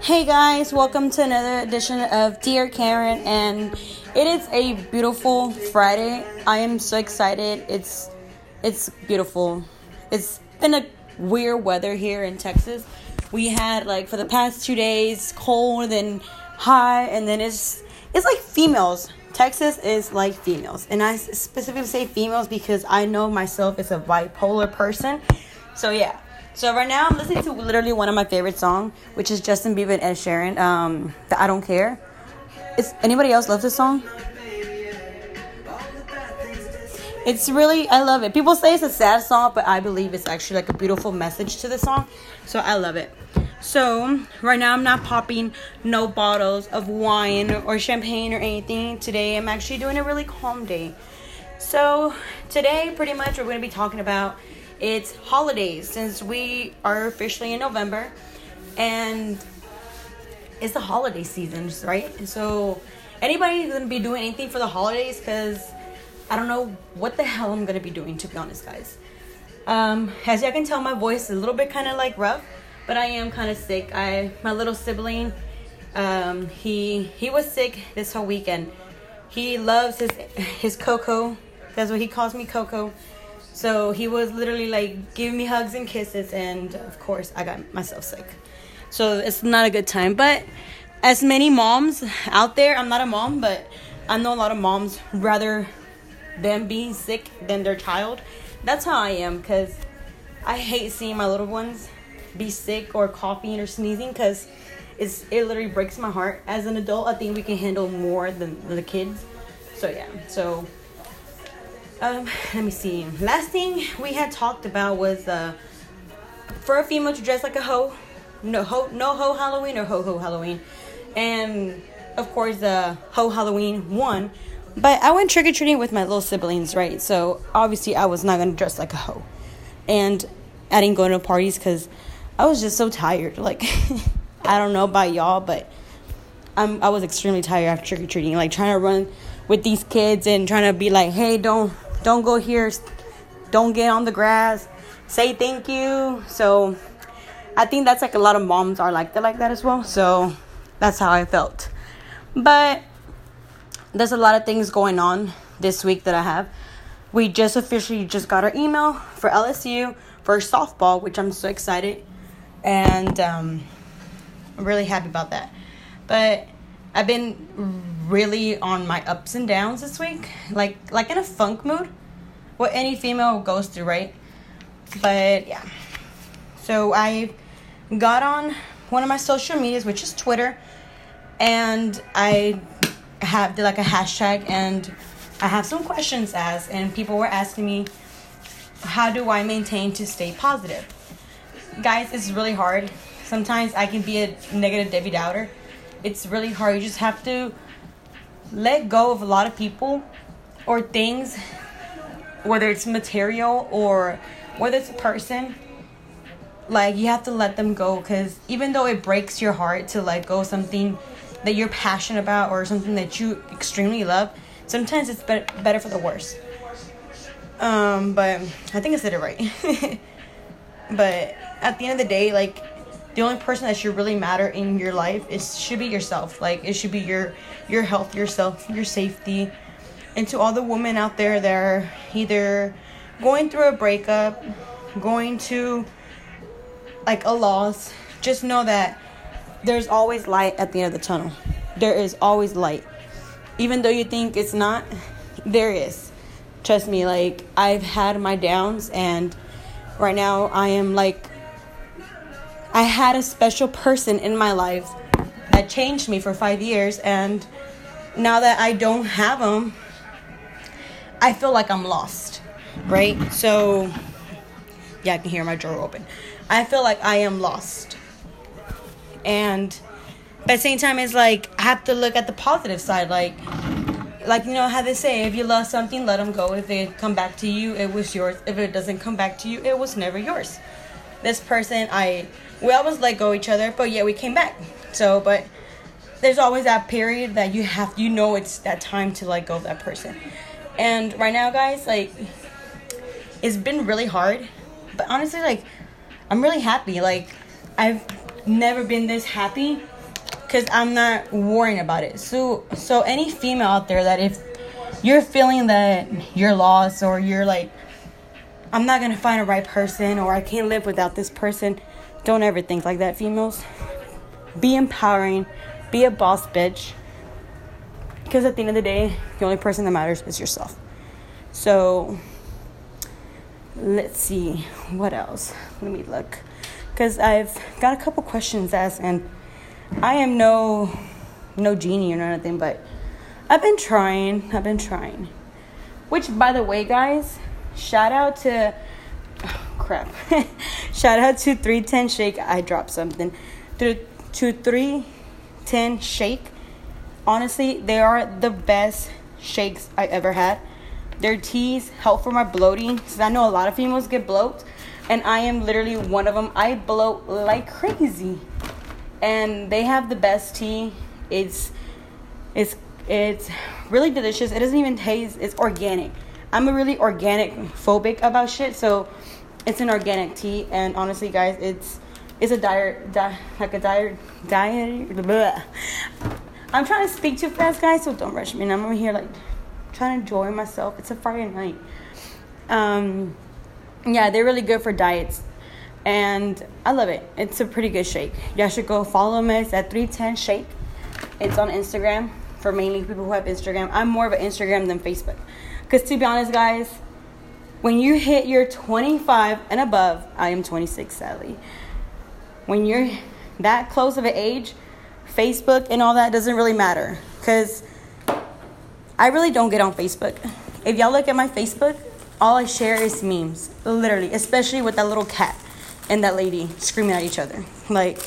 Hey guys, welcome to another edition of Dear Karen, and it is a beautiful Friday. I am so excited. It's it's beautiful. It's been a weird weather here in Texas. We had like for the past two days cold and hot, and then it's it's like females. Texas is like females, and I specifically say females because I know myself as a bipolar person. So yeah. So right now I'm listening to literally one of my favorite songs, which is Justin Bieber and Ed Sheeran. Um, the I don't care. Is anybody else love this song? It's really I love it. People say it's a sad song, but I believe it's actually like a beautiful message to the song. So I love it. So right now I'm not popping no bottles of wine or champagne or anything. Today I'm actually doing a really calm day. So today pretty much we're going to be talking about it's holidays since we are officially in November and it's the holiday season, right? So anybody gonna be doing anything for the holidays because I don't know what the hell I'm gonna be doing to be honest, guys. Um, as you can tell, my voice is a little bit kind of like rough, but I am kind of sick. I my little sibling, um, he he was sick this whole weekend. He loves his his Coco. That's what he calls me, Coco. So he was literally like giving me hugs and kisses, and of course, I got myself sick. So it's not a good time. But as many moms out there, I'm not a mom, but I know a lot of moms rather them being sick than their child. That's how I am because I hate seeing my little ones be sick or coughing or sneezing because it's it literally breaks my heart. As an adult, I think we can handle more than the kids. So yeah, so um, let me see. Last thing we had talked about was uh, for a female to dress like a hoe. No ho, no ho Halloween or ho ho Halloween, and of course the uh, ho Halloween one. But I went trick or treating with my little siblings, right? So obviously I was not gonna dress like a hoe, and I didn't go to parties because I was just so tired. Like I don't know about y'all, but I'm I was extremely tired after trick or treating. Like trying to run with these kids and trying to be like, hey, don't don't go here, don't get on the grass, say thank you. So I think that's like a lot of moms are like that like that as well. So that's how I felt. But there's a lot of things going on this week that I have. We just officially just got our email for LSU for softball, which I'm so excited and um, I'm really happy about that. But I've been really on my ups and downs this week, like like in a funk mood, what any female goes through, right? But yeah, so I got on one of my social medias, which is Twitter, and I have did like a hashtag, and I have some questions asked, and people were asking me, how do I maintain to stay positive? Guys, it's really hard. Sometimes I can be a negative Debbie Downer it's really hard. You just have to let go of a lot of people or things, whether it's material or whether it's a person. Like, you have to let them go because even though it breaks your heart to let go something that you're passionate about or something that you extremely love, sometimes it's be- better for the worse. Um, but I think I said it right. but at the end of the day, like, the only person that should really matter in your life is should be yourself. Like it should be your your health, yourself, your safety. And to all the women out there that are either going through a breakup, going to like a loss, just know that there's always light at the end of the tunnel. There is always light. Even though you think it's not, there is. Trust me, like I've had my downs and right now I am like I had a special person in my life that changed me for five years, and now that I don't have them, I feel like I'm lost, right? So, yeah, I can hear my drawer open. I feel like I am lost. And at the same time, it's like I have to look at the positive side. Like, like you know how they say, if you love something, let them go. If it come back to you, it was yours. If it doesn't come back to you, it was never yours. This person, I we always let go each other, but yeah, we came back. So, but there's always that period that you have, you know, it's that time to let go of that person. And right now, guys, like, it's been really hard. But honestly, like, I'm really happy. Like I've never been this happy because I'm not worrying about it. So so any female out there that if you're feeling that you're lost or you're like I'm not gonna find a right person or I can't live without this person, don't ever think like that, females. Be empowering, be a boss bitch. Because at the end of the day, the only person that matters is yourself. So let's see what else. Let me look. Because I've got a couple questions asked and I am no no genie or nothing, but I've been trying. I've been trying. Which by the way, guys, shout out to crap. shout out to 310 Shake. I dropped something. To, to 310 Shake. Honestly, they are the best shakes I ever had. Their teas help for my bloating. Because I know a lot of females get bloat. And I am literally one of them. I bloat like crazy. And they have the best tea. It's it's it's really delicious. It doesn't even taste. It's organic. I'm a really organic phobic about shit, so it's an organic tea. And honestly, guys, it's it's a diet, di- like a diet, diet. I'm trying to speak too fast, guys, so don't rush me. And I'm over here like trying to enjoy myself. It's a Friday night. Um, yeah, they're really good for diets. And I love it. It's a pretty good shake. Y'all should go follow them. It's at 310 Shake. It's on Instagram for mainly people who have Instagram. I'm more of an Instagram than Facebook. Because to be honest, guys, when you hit your 25 and above, I am 26 sadly. When you're that close of an age, Facebook and all that doesn't really matter. Because I really don't get on Facebook. If y'all look at my Facebook, all I share is memes. Literally, especially with that little cat and that lady screaming at each other. Like,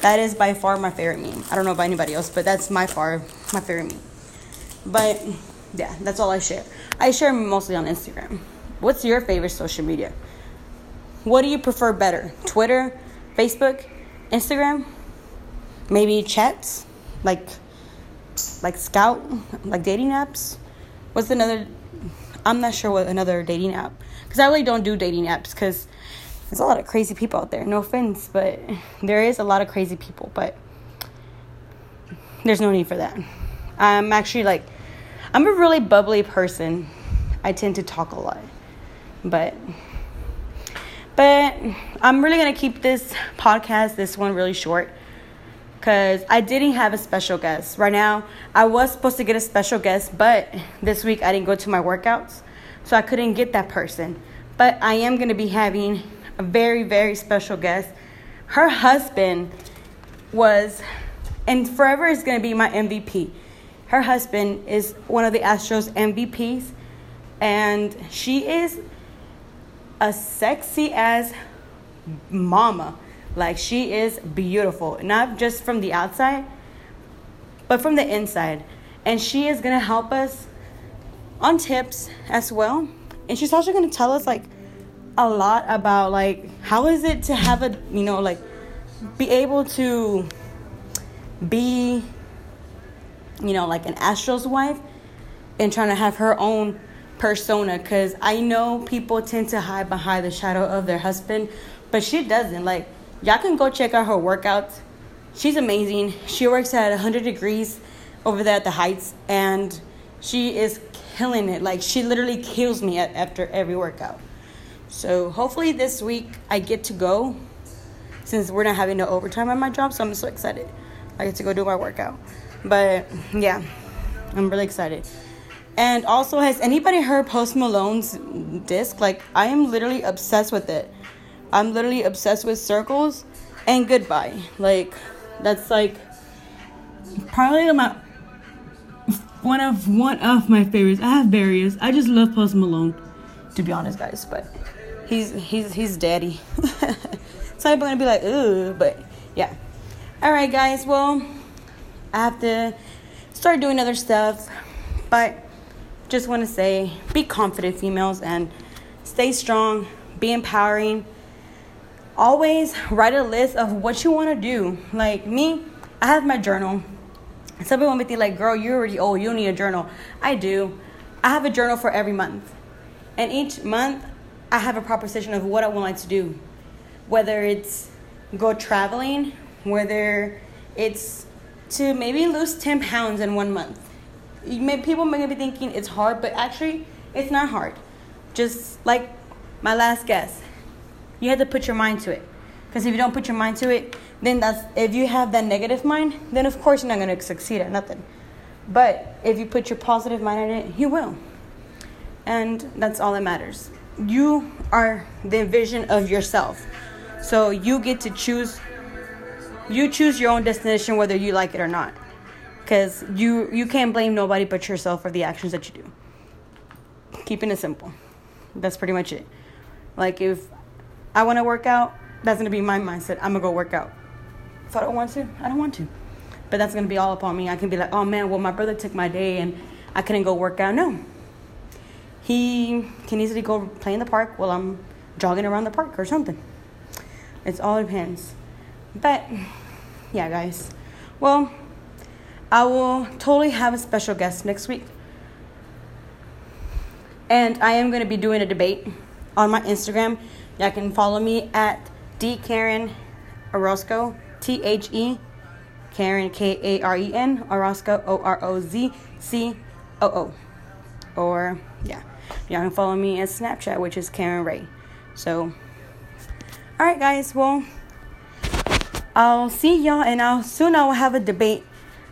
that is by far my favorite meme. I don't know about anybody else, but that's my far my favorite meme. But yeah, that's all I share. I share mostly on Instagram. What's your favorite social media? What do you prefer better? Twitter, Facebook, Instagram? Maybe chats? Like like Skout, like dating apps. What's another? I'm not sure what another dating app because I really don't do dating apps because there's a lot of crazy people out there. No offense, but there is a lot of crazy people, but there's no need for that. I'm actually like, I'm a really bubbly person. I tend to talk a lot, but but I'm really gonna keep this podcast, this one, really short because I didn't have a special guest. Right now, I was supposed to get a special guest, but this week I didn't go to my workouts, so I couldn't get that person. But I am going to be having a very, very special guest. Her husband was, and forever is going to be my MVP. Her husband is one of the Astros MVPs, and she is a sexy as mama. Like she is beautiful, not just from the outside, but from the inside. And she is to help us on tips as well. And she's also to tell us like a lot about like how is it to have a, you know, like be able to be you know, like an Astro's wife and trying to have her own persona cuz I know people tend to hide behind the shadow of their husband, but she doesn't. Like y'all can go check out her workouts. She's amazing. She works at 100 degrees over there at the Heights, and she is killing it. Like, she literally kills me at, after every workout. So, hopefully, this week I get to go since we're not having no overtime at my job. So, I'm so excited. I get to go do my workout. But, yeah, I'm really excited. And also, has anybody heard Post Malone's disc? Like, I am literally obsessed with it. I'm literally obsessed with circles and goodbye. Like that's like probably my one of one of my favorites. I have various. I just love Post Malone, to be honest, guys. But he's he's he's daddy. so I'm gonna be like, ooh, but yeah. All right, guys. Well, I have to start doing other stuff, but just want to say, be confident, females, and stay strong. Be empowering always write a list of what you want to do. Like me, I have my journal. Some people may think like, girl, you're already old. You don't need a journal. I do. I have a journal for every month. And each month, I have a proposition of what I would like to do. whether it's go traveling, whether it's to maybe lose 10 pounds in one month. May, people may be thinking it's hard, but actually, it's not hard. Just like my last guess, you have to put your mind to it. Because if you don't put your mind to it, then that's if you have that negative mind, then of course you're not going to succeed at nothing. But if you put your positive mind in it, you will. And that's all that matters. You are the vision of yourself. So you get to choose you choose your own destination whether you like it or not. Cuz you you can't blame nobody but yourself for the actions that you do. Keeping it simple. That's pretty much it. Like if I want to work out, that's going to be my mindset. I'm going to go work out. If I don't want to, I don't want to. But that's going to be all upon me. I can be like, "Oh man, well my brother took my day and I couldn't go work out." No. He can easily go play in the park while I'm jogging around the park or something. It's all depends. But yeah, guys. Well, I will totally have a special guest next week. And I am going to be doing a debate on my Instagram. Y'all can follow me at D Karen Orozco, T H E Karen K A R E N Orozco O R O Z C O O. Or yeah, y'all can follow me at Snapchat, which is Karen Ray. So, all right, guys. Well, I'll see y'all, and I'll soon I will have a debate.